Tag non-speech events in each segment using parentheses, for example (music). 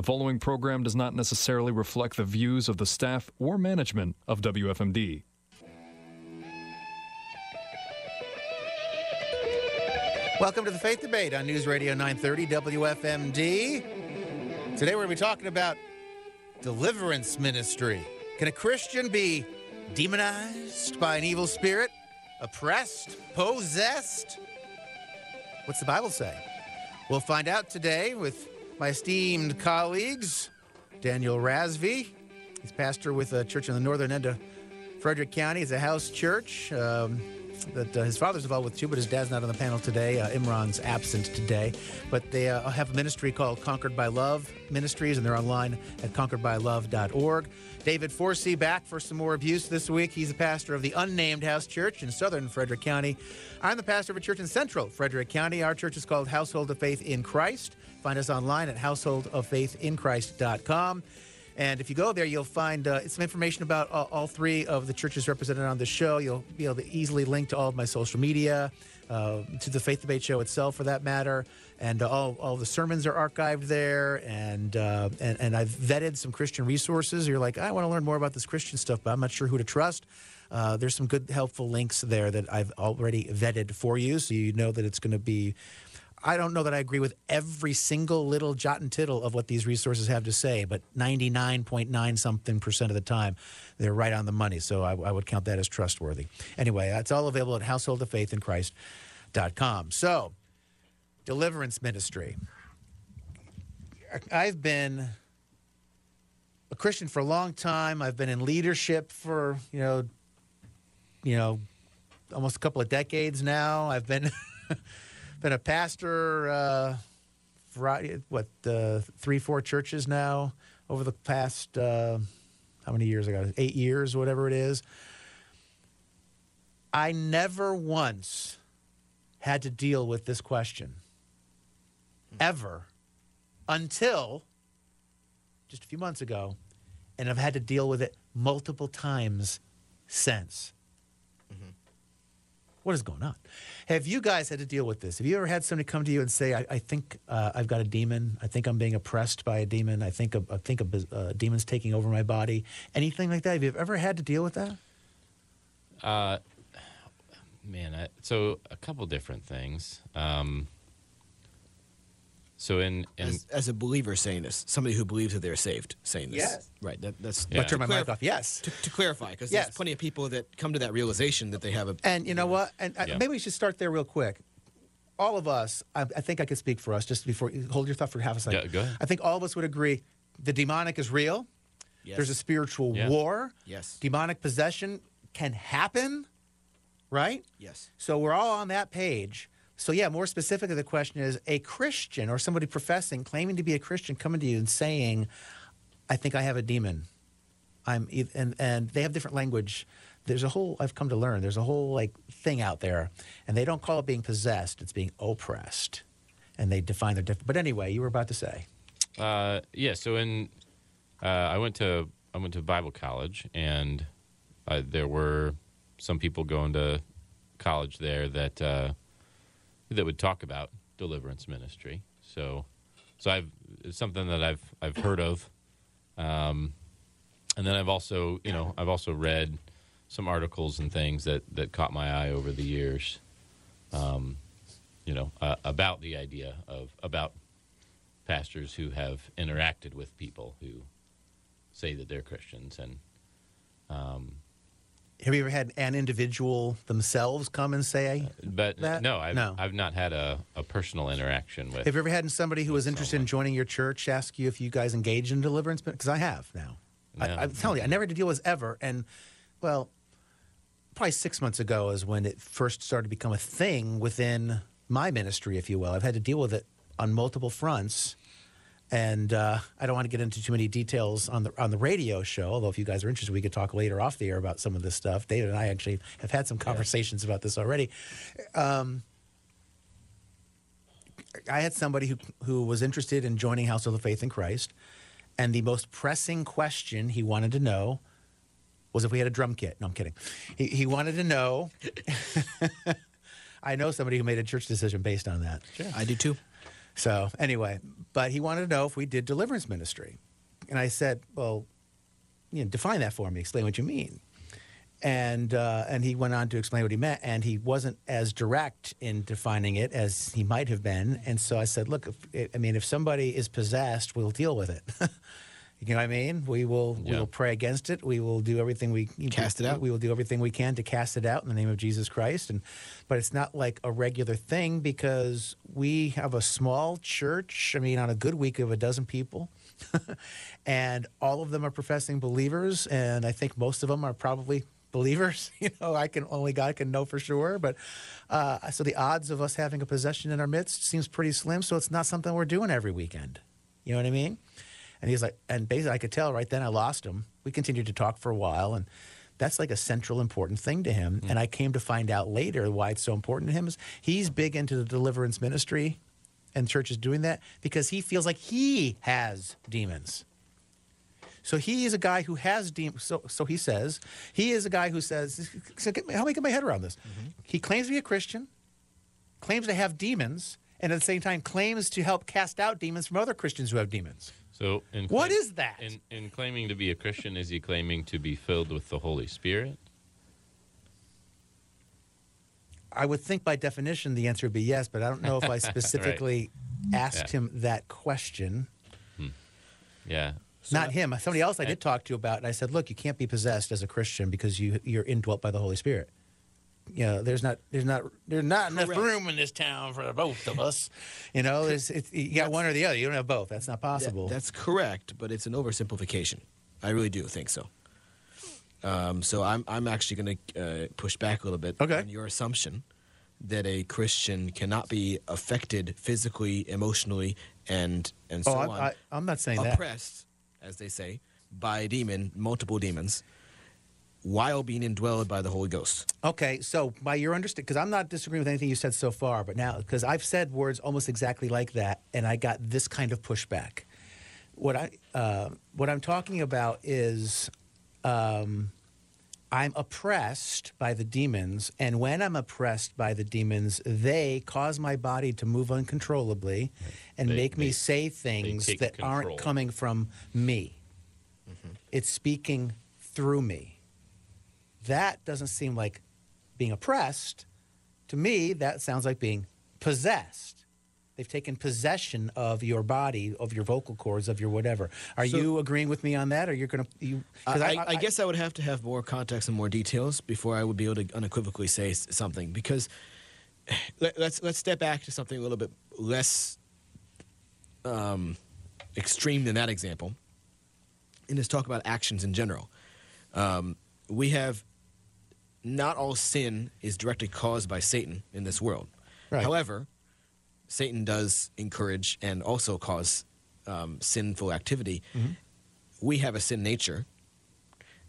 The following program does not necessarily reflect the views of the staff or management of WFMD. Welcome to the Faith Debate on News Radio 930 WFMD. Today we're going to be talking about deliverance ministry. Can a Christian be demonized by an evil spirit, oppressed, possessed? What's the Bible say? We'll find out today with my esteemed colleagues, Daniel Rasvey. He's pastor with a church in the northern end of Frederick County. It's a house church. Um, that uh, his father's involved with too, but his dad's not on the panel today. Uh, Imran's absent today. But they uh, have a ministry called Conquered by Love Ministries, and they're online at conqueredbylove.org. David Forsey back for some more abuse this week. He's the pastor of the unnamed house church in southern Frederick County. I'm the pastor of a church in central Frederick County. Our church is called Household of Faith in Christ. Find us online at householdoffaithinchrist.com. And if you go there, you'll find uh, some information about all, all, three of the churches represented on the show. You'll be able to easily link to all of my social media, uh, to the Faith Debate Show itself, for that matter. And uh, all, all the sermons are archived there. And, uh, and, and I've vetted some Christian resources. You're like, I want to learn more about this Christian stuff, but I'm not sure who to trust. Uh, there's some good, helpful links there that I've already vetted for you, so you know that it's going to be I don't know that I agree with every single little jot and tittle of what these resources have to say, but 99.9 something percent of the time, they're right on the money. So I, I would count that as trustworthy. Anyway, it's all available at householdoffaithinchrist.com. So, deliverance ministry. I've been a Christian for a long time. I've been in leadership for, you know, you know, almost a couple of decades now. I've been (laughs) been a pastor, uh, for, what, uh, three, four churches now over the past, uh, how many years ago? Eight years, whatever it is. I never once had to deal with this question, ever, until just a few months ago, and I've had to deal with it multiple times since. Mm-hmm. What is going on? Have you guys had to deal with this? Have you ever had somebody come to you and say, "I, I think uh, I've got a demon. I think I'm being oppressed by a demon. I think a, I think a, a demon's taking over my body." Anything like that? Have you ever had to deal with that? Uh, man, I, so a couple different things. Um, so in, in as, as, a believer saying this, somebody who believes that they're saved saying this, yes, right? That, that's yeah. turn my mic off. Yes, to, to clarify, because yes. there's plenty of people that come to that realization that they have a. And you know what? And uh, yeah. maybe we should start there real quick. All of us, I, I, think I could speak for us. Just before, hold your thought for half a second. Yeah, go ahead. I think all of us would agree the demonic is real. Yes. There's a spiritual yeah. war. Yes. Demonic possession can happen. Right. Yes. So we're all on that page. So, yeah, more specifically, the question is a Christian or somebody professing, claiming to be a Christian, coming to you and saying, I think I have a demon. I'm, and, and they have different language. There's a whole, I've come to learn, there's a whole like thing out there, and they don't call it being possessed, it's being oppressed. And they define their different. But anyway, you were about to say. Uh, yeah, so in, uh, I went to, I went to Bible college, and uh, there were some people going to college there that, uh, that would talk about deliverance ministry. So, so I've it's something that I've I've heard of, um, and then I've also you know I've also read some articles and things that that caught my eye over the years, um, you know, uh, about the idea of about pastors who have interacted with people who say that they're Christians and. Um, have you ever had an individual themselves come and say but that? no I've, no I've not had a, a personal interaction with have you ever had somebody who was interested someone. in joining your church ask you if you guys engage in deliverance because I have now no. I, am telling you I never had to deal with ever and well probably six months ago is when it first started to become a thing within my ministry if you will I've had to deal with it on multiple fronts and uh, I don't want to get into too many details on the on the radio show. Although if you guys are interested, we could talk later off the air about some of this stuff. David and I actually have had some conversations yeah. about this already. Um, I had somebody who who was interested in joining House of the Faith in Christ, and the most pressing question he wanted to know was if we had a drum kit. No, I'm kidding. He, he wanted to know. (laughs) I know somebody who made a church decision based on that. Sure. I do too. So anyway, but he wanted to know if we did deliverance ministry, and I said, "Well, you know, define that for me. Explain what you mean." And uh, and he went on to explain what he meant, and he wasn't as direct in defining it as he might have been. And so I said, "Look, if, I mean, if somebody is possessed, we'll deal with it." (laughs) You know what I mean? We will we will pray against it. We will do everything we Cast it out. We will do everything we can to cast it out in the name of Jesus Christ. And but it's not like a regular thing because we have a small church. I mean, on a good week of a dozen people, (laughs) and all of them are professing believers. And I think most of them are probably believers. (laughs) You know, I can only God can know for sure. But uh, so the odds of us having a possession in our midst seems pretty slim. So it's not something we're doing every weekend. You know what I mean? And he's like, and basically, I could tell right then I lost him. We continued to talk for a while, and that's like a central important thing to him. And I came to find out later why it's so important to him is he's big into the deliverance ministry, and church is doing that because he feels like he has demons. So he is a guy who has demons. So, so he says he is a guy who says, so get, help me get my head around this. Mm-hmm. He claims to be a Christian, claims to have demons, and at the same time claims to help cast out demons from other Christians who have demons. So, in What is that? In, in claiming to be a Christian, is he claiming to be filled with the Holy Spirit? I would think by definition the answer would be yes, but I don't know if I (laughs) specifically asked Yeah. him that question. Hmm. Yeah. Not him, somebody else I did talk to about, and I said, "Look, you can't be possessed as a Christian because you you're indwelt by the Holy Spirit. You know, there's not there's not there's not enough Correct. room in this town for both of us. You know, there's it's, you got one or the other. You don't have both. That's not That- possible. that's correct, but it's an oversimplification. I really do think so. Um, so I'm I'm actually going to uh, push back a little bit Okay. on your assumption that a Christian cannot be affected physically, emotionally, and and so oh, on, I, I, I'm not saying that. oppressed, as they say, by a demon, multiple demons, while being indwelled by the Holy Ghost. Okay, so by your understanding, because I'm not disagreeing with anything you said so far, but now because I've said words almost exactly like that, and I got this kind of pushback. What I uh, what I'm talking about is um, I'm oppressed by the demons, and when I'm oppressed by the demons, they cause my body to move uncontrollably and They- make me they- say things that control. aren't coming from me. It's speaking through me that doesn't seem like being oppressed. To me, that sounds like being possessed. They've taken possession of your body, of your vocal cords, of your whatever. Are So- you agreeing with me on that, or you're going to? You, 'cause I, I, guess I would have to have more context and more details before I would be able to unequivocally say something. Because (sighs) let, let's let's step back to something a little bit less um, extreme than that example, and just talk about actions in general. Um, we have not all sin is directly caused by Satan in this world. Right. However, Satan does encourage and also cause um, sinful activity. We have a sin nature,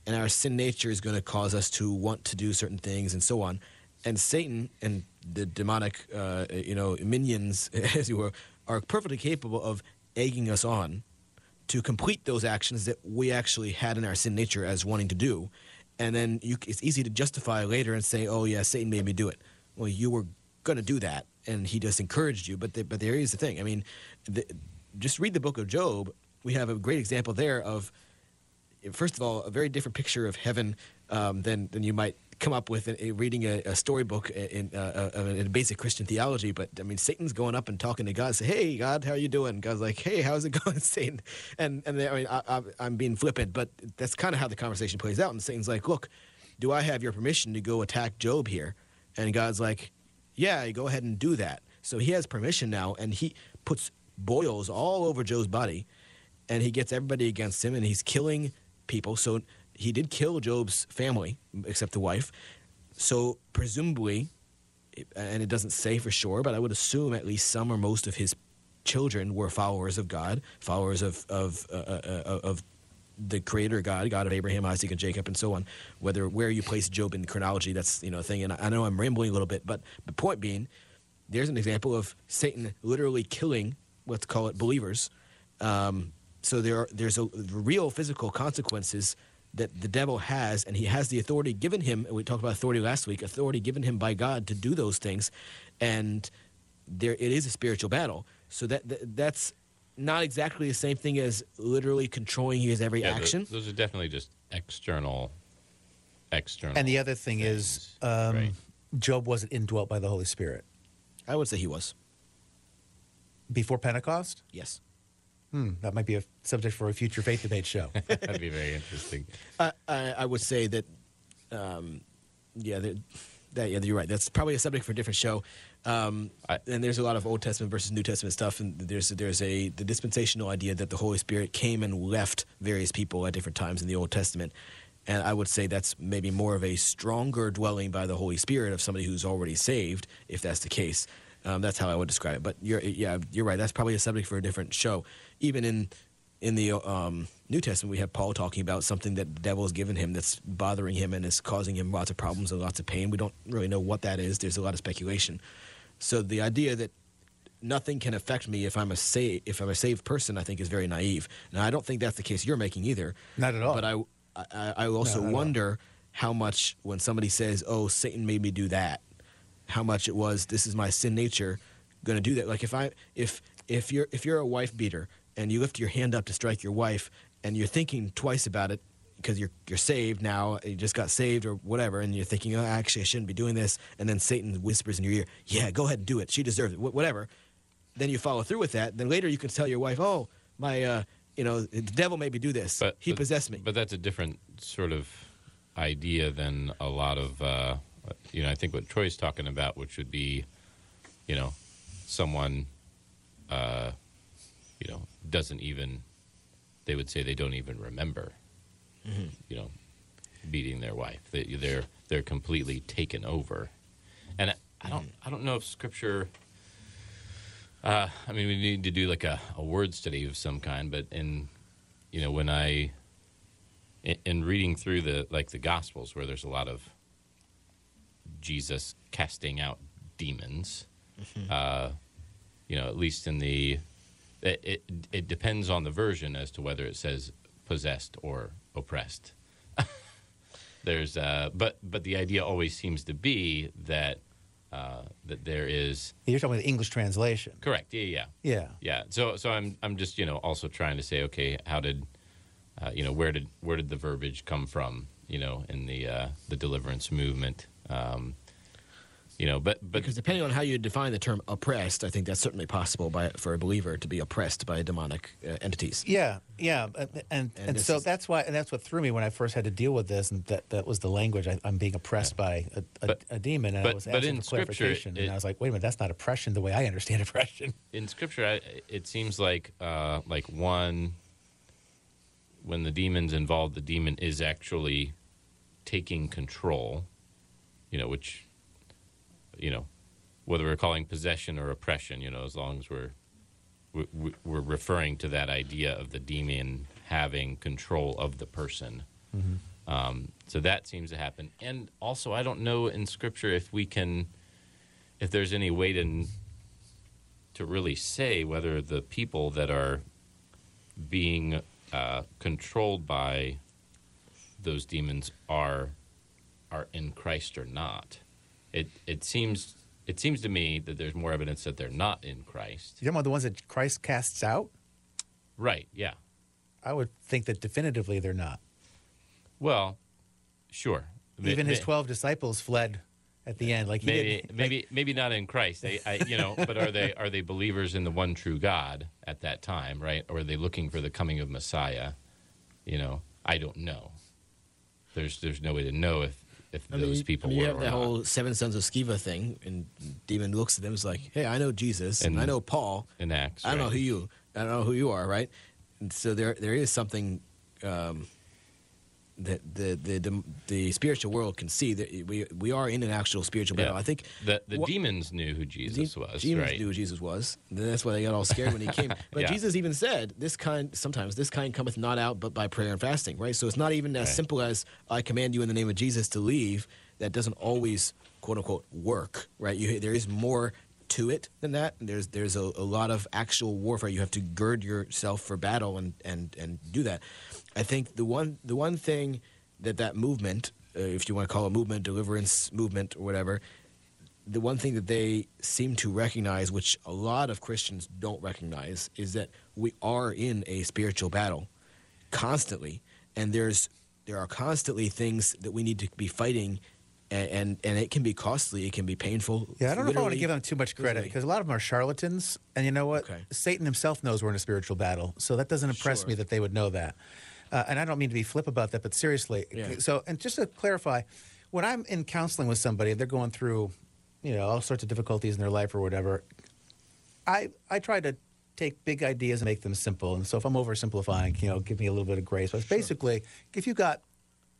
and our sin nature is going to cause us to want to do certain things and so on. And Satan and the demonic, uh, you know, minions, (laughs) as you were, are perfectly capable of egging us on to complete those actions that we actually had in our sin nature as wanting to do. And then you, it's easy to justify later and say, "Oh yeah, Satan made me do it." Well, you were going to do that, and he just encouraged you. But the, but there is the thing. I mean, the, just read the book of Job. We have a great example there of first of all, a very different picture of heaven um, than than you might come up with in, in reading a, a storybook in, uh, in basic Christian theology. But I mean, Satan's going up and talking to God, say, "Hey, God, how are you doing?" God's like, "Hey, how's it (laughs) going, Satan?" And and they, I mean, I, I'm being flippant, but that's kind of how the conversation plays out. And Satan's like, "Look, do I have your permission to go attack Job here?" And God's like, "Yeah, go ahead and do that." So he has permission now, and he puts boils all over Job's body and he gets everybody against him and he's killing people so he did kill job's family except the wife. So presumably and it doesn't say for sure but i would assume at least some or most of his children were followers of god followers of of uh, uh, uh, of the creator god god of abraham isaac and jacob and so on. Whether where you place job in chronology that's you know a thing and i know i'm rambling a little bit but the point being there's an example of satan literally killing let's call it believers. Um, so there are, there's a real physical consequences that the devil has, and he has the authority given him. And we talked about authority last week. Authority given him by God to do those things, and there it is a spiritual battle. So that, that that's not exactly the same thing as literally controlling his every Yeah, action. those are definitely just external. External. And the other thing is, um, right. Job wasn't indwelt by the Holy Spirit I would say he was. before Pentecost. Yes. Hmm, that might be a subject for a future faith debate show. (laughs) That'd be very interesting. I, I, I would say that, um, yeah, that, that, yeah, you're right. That's probably a subject for a different show. Um, I- and there's a lot of Old Testament versus New Testament stuff, and there's there's a the dispensational idea that the Holy Spirit came and left various people at different times in the Old Testament. And I would say that's maybe more of a stronger dwelling by the Holy Spirit of somebody who's already saved, if that's the case. Um, that's how I would describe it. But you're, yeah, you're right. That's probably a subject for a different show. Even in in the um, New Testament, we have Paul talking about something that the devil has given him that's bothering him and is causing him lots of problems and lots of pain. We don't really know what that is. There's a lot of speculation. So the idea that nothing can affect me if I'm a sa- if I'm a saved person, I think is very naive. Now I don't think that's the case you're making either. Not at all. But I I, I also all. wonder how much when somebody says, "Oh, Satan made me do that," how much it was. This is my sin nature going to do that. Like if I if if you're if you're a wife beater and you lift your hand up to strike your wife and you're thinking twice about it because you're you're saved now, you just got saved or whatever, and you're thinking, oh, actually, I shouldn't be doing this, and then Satan whispers in your ear, "Yeah, go ahead and do it. She deserves it. Wh- whatever." Then you follow through with that. Then later you can tell your wife, "Oh, my, uh, you know, the devil made me do this. But he but- possessed me." But that's a different sort of idea than a lot of uh, you know. I think what Troy's talking about, which would be, you know, someone, uh, you know, doesn't even. They would say they don't even remember, you know, beating their wife. They, they're they're completely taken over, and I, I don't I don't know if Scripture. Uh, I mean, we need to do like a, a word study of some kind, but in you know when I in, in reading through the like the Gospels where there's a lot of Jesus casting out demons, uh, you know, at least in the it, it it depends on the version as to whether it says possessed or oppressed. (laughs) there's uh, but but the idea always seems to be that uh, that there is You're talking about the English translation. correct yeah yeah Yeah. yeah. So so I'm I'm just you know also trying to say okay how did uh, you know where did where did the verbiage come from you know in the uh, the deliverance movement um, you know but but because depending on how you define the term oppressed, I think that's certainly possible by, for a believer to be oppressed by demonic uh, entities. Yeah, yeah, and and, And so is- that's why, and that's what threw me when I first had to deal with this, and that that was the language. I, I'm being oppressed by a, a, But- a demon, and I but- was asking in for Scripture, clarification, it- and I was like, wait a minute, that's not oppression the way I understand (laughs) oppression. in scripture I, it seems like uh, like one when the demon's involved the demon is actually taking control you know which you know whether we're calling possession or oppression you know as long as we're we- we're referring to that idea of the demon having control of the person. Um, so that seems to happen. And also i don't know in scripture if we can if there's any way to to really say whether the people that are being uh, controlled by those demons are are in Christ or not. It it seems it seems to me that there's more evidence that they're not in Christ. You're talking about the ones that Christ casts out. Right? Yeah. I would think that definitively they're not. Well, sure. Even his May- twelve disciples fled at the end. Like maybe didn't, (laughs) maybe maybe not in Christ. They, I, you know, (laughs) but are they are they believers in the one true God at that time, right? Or are they looking for the coming of Messiah? You know, I don't know. There's there's no way to know if if I those mean, people I mean, you have that whole seven sons of Sceva thing, and demon looks at them and is like, "Hey, I know Jesus, and, And- I know Paul. in Acts. I don't know who you, I don't know who you are, right?" And so there, there is something um, that the, the the the spiritual world can see that we we are in an actual spiritual Yeah. battle. I think the the what- demons knew who Jesus De- was, demons right? knew who Jesus was. That's why they got all scared when he came. (laughs) But Yeah. Jesus even said, "This kind sometimes this kind cometh not out but by prayer and fasting." Right. So it's not even as Right. simple as I command you in the name of Jesus to leave. That doesn't always quote unquote work. Right. You, there is more to it than that. There's there's a, a lot of actual warfare. You have to gird yourself for battle and and and do that. I think the one the one thing that that movement, uh, if you want to call it movement, deliverance movement or whatever, the one thing that they seem to recognize, which a lot of Christians don't recognize, is that we are in a spiritual battle constantly, and there's there are constantly things that we need to be fighting, and and, and it can be costly, it can be painful. Yeah, I don't know if I want to give them too much credit because a lot of them are charlatans. And you know what? Okay. Satan himself knows we're in a spiritual battle. So that doesn't impress Sure. me that they would know that. Uh, and I don't mean to be flip about that, but seriously. Yeah. So, and just to clarify, when I'm in counseling with somebody, and they're going through, you know, all sorts of difficulties in their life or whatever. I I try to take big ideas and make them simple. And so if I'm oversimplifying, you know, give me a little bit of grace. But it's basically, if you've got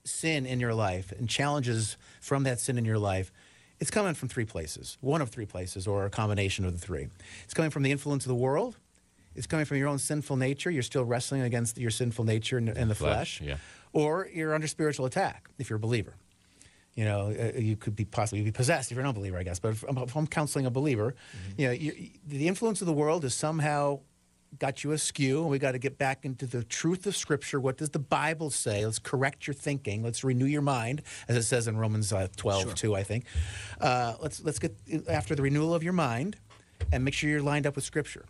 sin in your life and challenges from that sin in your life, it's coming from three places, one of three places, or a combination of the three. It's coming from the influence of the world. It's coming from your own sinful nature. You're still wrestling against your sinful nature and, and the flesh. Flesh, yeah. Or you're under spiritual attack if you're a believer. You know, uh, you could be possibly be possessed if you're an unbeliever, I guess. But if, if I'm counseling a believer, you know, you, the influence of the world has somehow got you askew, and we got to get back into the truth of Scripture. What does the Bible say? Let's correct your thinking. Let's renew your mind, as it says in Romans uh, 12, Sure. 2, I think. Uh, let's let's get after the renewal of your mind, and make sure you're lined up with Scripture.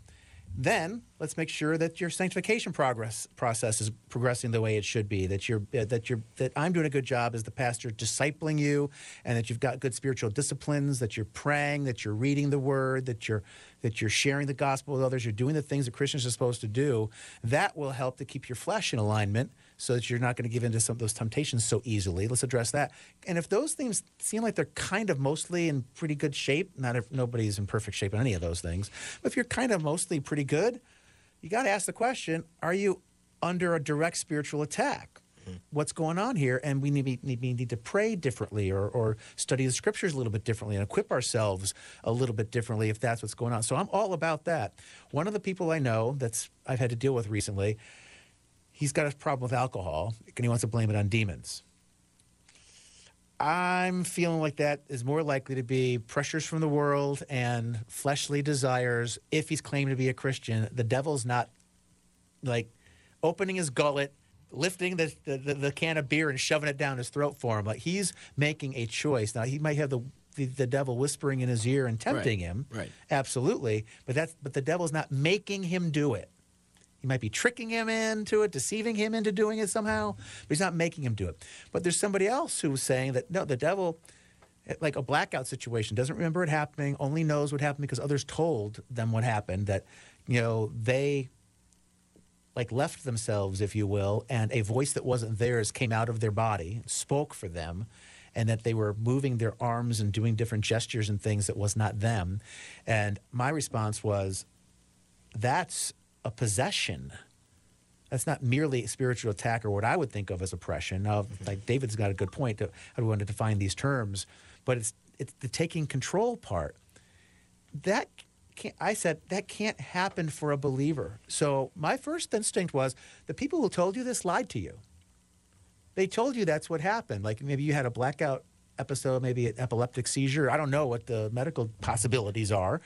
Then let's make sure that your sanctification progress process is progressing the way it should be. That you're uh, that you're that I'm doing a good job as the pastor discipling you, and that you've got good spiritual disciplines. That you're praying, that you're reading the Word, that you're that you're sharing the gospel with others. You're doing the things that Christians are supposed to do. That will help to keep your flesh in alignment, so that you're not going to give into some of those temptations so easily. Let's address that. And if those things seem like they're kind of mostly in pretty good shape, not if nobody's in perfect shape in any of those things, but if you're kind of mostly pretty good, you got to ask the question: Are you under a direct spiritual attack? Hmm. What's going on here? And we need, need, we need to pray differently or, or study the scriptures a little bit differently and equip ourselves a little bit differently if that's what's going on. So I'm all about that. One of the people I know that's I've had to deal with recently, he's got a problem with alcohol and he wants to blame it on demons. I'm feeling like that is more likely to be pressures from the world and fleshly desires if he's claiming to be a Christian. The devil's not like opening his gullet, lifting the, the, the, the can of beer and shoving it down his throat for him. Like he's making a choice. Now he might have the the, the devil whispering in his ear and tempting Right, him. right. Absolutely. But that's but the devil's not making him do it. He might be tricking him into it, deceiving him into doing it somehow, but he's not making him do it. But there's somebody else who's saying that no, the devil, eh, like a blackout situation, doesn't remember it happening, only knows what happened because others told them what happened. That you know they like left themselves, if you will, and a voice that wasn't theirs came out of their body, spoke for them, and that they were moving their arms and doing different gestures and things that was not them. And my response was, that's a possession. That's not merely a spiritual attack or what I would think of as oppression. Now, mm-hmm. like David's got a good point to how do we want to define these terms, but it's it's the taking control part. That can't, I said that can't happen for a believer. So my first instinct was the people who told you this lied to you. They told you that's what happened. Like maybe you had a blackout episode, maybe an epileptic seizure. I don't know what the medical possibilities are,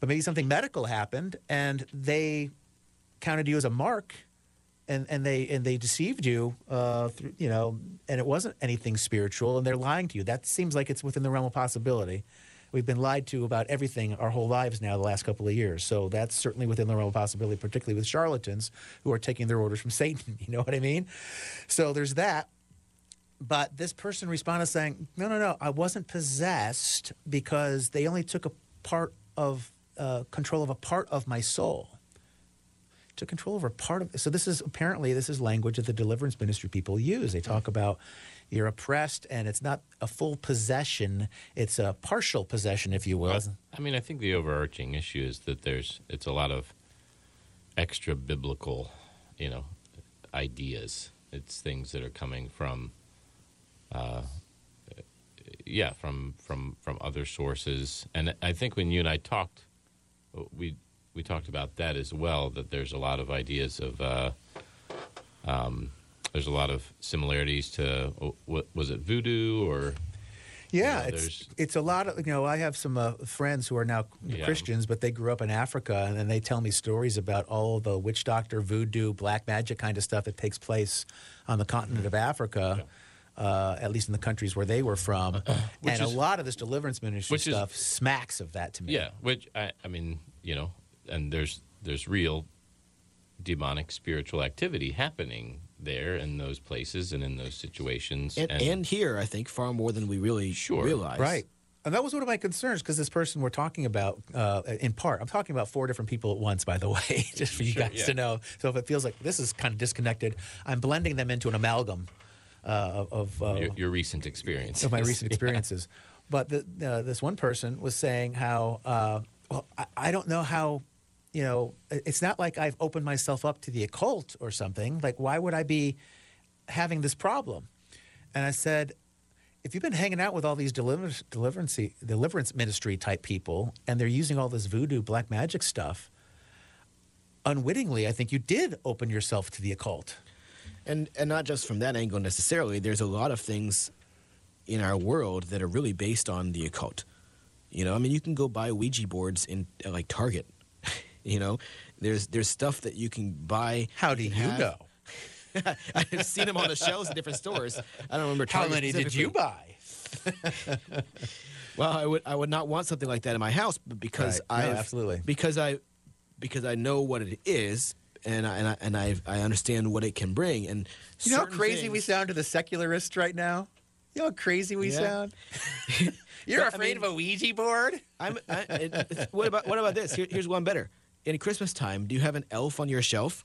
but maybe something medical happened and they counted you as a mark and, and they and they deceived you, uh, through, you know, and it wasn't anything spiritual, and they're lying to you. That seems like it's within the realm of possibility. We've been lied to about everything our whole lives now, the last couple of years. So that's certainly within the realm of possibility, particularly with charlatans who are taking their orders from Satan. (laughs) You know what I mean? So there's that. But this person responded saying, "No, no, no, I wasn't possessed because they only took a part of uh, control of a part of my soul." Took control over part of so this is apparently this is language that the deliverance ministry people use they talk about you're oppressed and it's not a full possession it's a partial possession if you will Well, I mean, I think the overarching issue is that there's it's a lot of extra biblical, you know, ideas. It's things that are coming from, uh, yeah, from from from other sources. And I think when you and I talked, we we talked about that as well. That there's a lot of ideas of. Uh, um, there's a lot of similarities to oh, what was it voodoo or yeah know, it's it's a lot of you know i have some uh, friends who are now Yeah. christians but they grew up in africa and, then they tell me stories about all the witch doctor voodoo black magic kind of stuff that takes place on the continent of africa uh, at least in the countries where they were from. (clears throat) and a lot of this deliverance ministry which is- stuff smacks of that to me. Yeah, which I, I mean, you know, and there's there's real demonic spiritual activity happening there in those places and in those situations. And, and here, I think far more than we really Sure. realize. Right. And that was one of my concerns because this person we're talking about, uh, in part, I'm talking about four different people at once, by the (laughs) way, just for you Sure, guys yeah. to know. So if it feels like this is kind of disconnected, I'm blending them into an amalgam uh, of, uh, your, your recent experience of my (laughs) recent experiences. But the, uh, this one person was saying how, uh, well, I, I don't know how, you know, it's not like I've opened myself up to the occult or something. Like, why would I be having this problem? And I said, if you've been hanging out with all these deliverance, deliverance, deliverance ministry type people and they're using all this voodoo black magic stuff, unwittingly, I think you did open yourself to the occult. And and not just from that angle necessarily. There's a lot of things in our world that are really based on the occult. You know, I mean, you can go buy Ouija boards in like Target. You know, there's there's stuff that you can buy. How do you know? (laughs) I've seen them on the shelves in different stores. I don't remember. How many did you buy? (laughs) Well, I would I would not want something like that in my house, but because Right. I No, absolutely. because I because I know what it is, and I and I, and I, I understand what it can bring. And You know how crazy we sound to the secularists right now? You know how crazy we Yeah. sound? (laughs) You're But, I afraid mean- of a Ouija board? I'm, I, it, what about what about this? Here, here's one better. In Christmas time, do you have an elf on your shelf?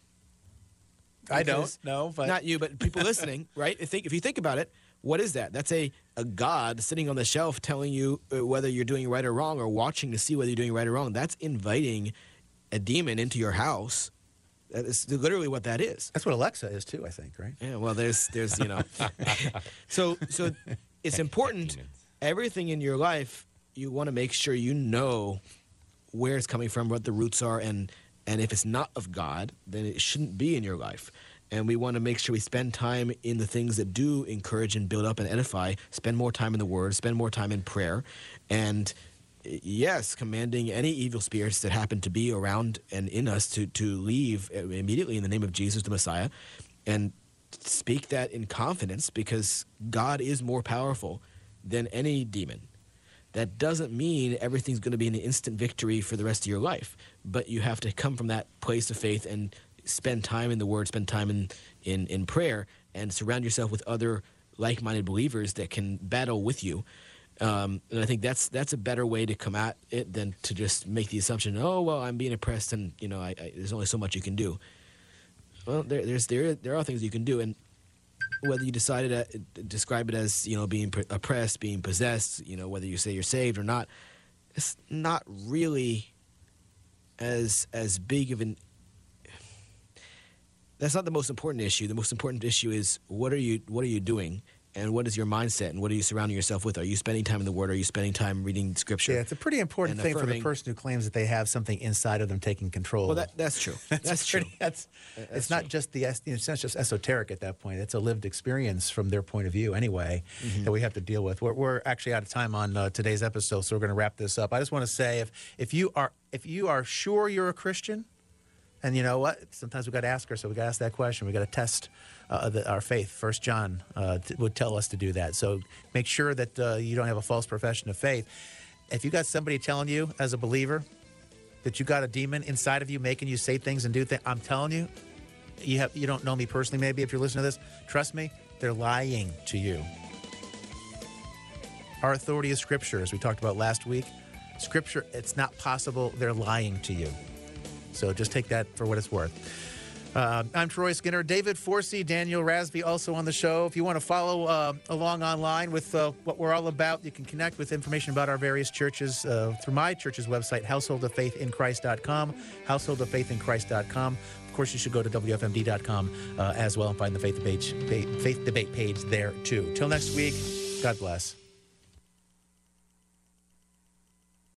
I don't Because- know, but not you, but people listening, (laughs) right? Think if you think about it, what is that? That's a a god sitting on the shelf telling you uh, whether you're doing right or wrong, or watching to see whether you're doing right or wrong. That's inviting a demon into your house. That is literally what that is. that's what Alexa is too, I think, right? Yeah, well, there's, there's, you know, (laughs) so, so it's important. Everything in your life, you want to make sure you know where it's coming from, what the roots are, and and if it's not of God, then it shouldn't be in your life. And we want to make sure we spend time in the things that do encourage and build up and edify. Spend more time in the Word. Spend more time in prayer, and yes, commanding any evil spirits that happen to be around and in us to to leave immediately in the name of Jesus the Messiah, and speak that in confidence because God is more powerful than any demon. That doesn't mean everything's going to be an instant victory for the rest of your life, but you have to come from that place of faith and spend time in the Word, spend time in in, in prayer, and surround yourself with other like-minded believers that can battle with you. Um, and I think that's that's a better way to come at it than to just make the assumption, oh well, I'm being oppressed, and you know, I, I, there's only so much you can do. Well, there, there's there there are things you can do, and whether you decided to describe it as you know being oppressed, being possessed, you know whether you say you're saved or not, it's not really as as big of an. That's not the most important issue. The most important issue is what are you what are you doing, and what is your mindset, and what are you surrounding yourself with? Are you spending time in the Word? Are you spending time reading Scripture? Yeah, it's a pretty important thing for the person who claims that they have something inside of them taking control. well, that, that's true. (laughs) That's, true. pretty- That's, That's it's not just the es- you know, it's not just esoteric at that point. It's a lived experience from their point of view, anyway, Mm-hmm. that we have to deal with. We're, we're actually out of time on uh, today's episode, so we're going to wrap this up. I just want to say, if if you are if you are sure you're a Christian, and you know what, sometimes we got to ask ourselves, we got to ask that question. We got to test uh, the, our faith. First John uh, t- would tell us to do that. So make sure that uh, you don't have a false profession of faith. If you got somebody telling you as a believer that you got a demon inside of you making you say things and do things, I'm telling you, you have you don't know me personally. Maybe if you're listening to this, trust me, they're lying to you. Our authority is Scripture, as we talked about last week. Scripture, it's not possible they're lying to you. So just take that for what it's worth. Uh, I'm Troy Skinner. David Forsey, Daniel Rasby also on the show. If you want to follow uh, along online with uh, what we're all about, you can connect with information about our various churches uh, through my church's website, householdoffaithinchrist.com, householdoffaithinchrist.com. Of course, you should go to WFMD.com uh, as well and find the faith debate, faith debate page there too. Till next week, God bless.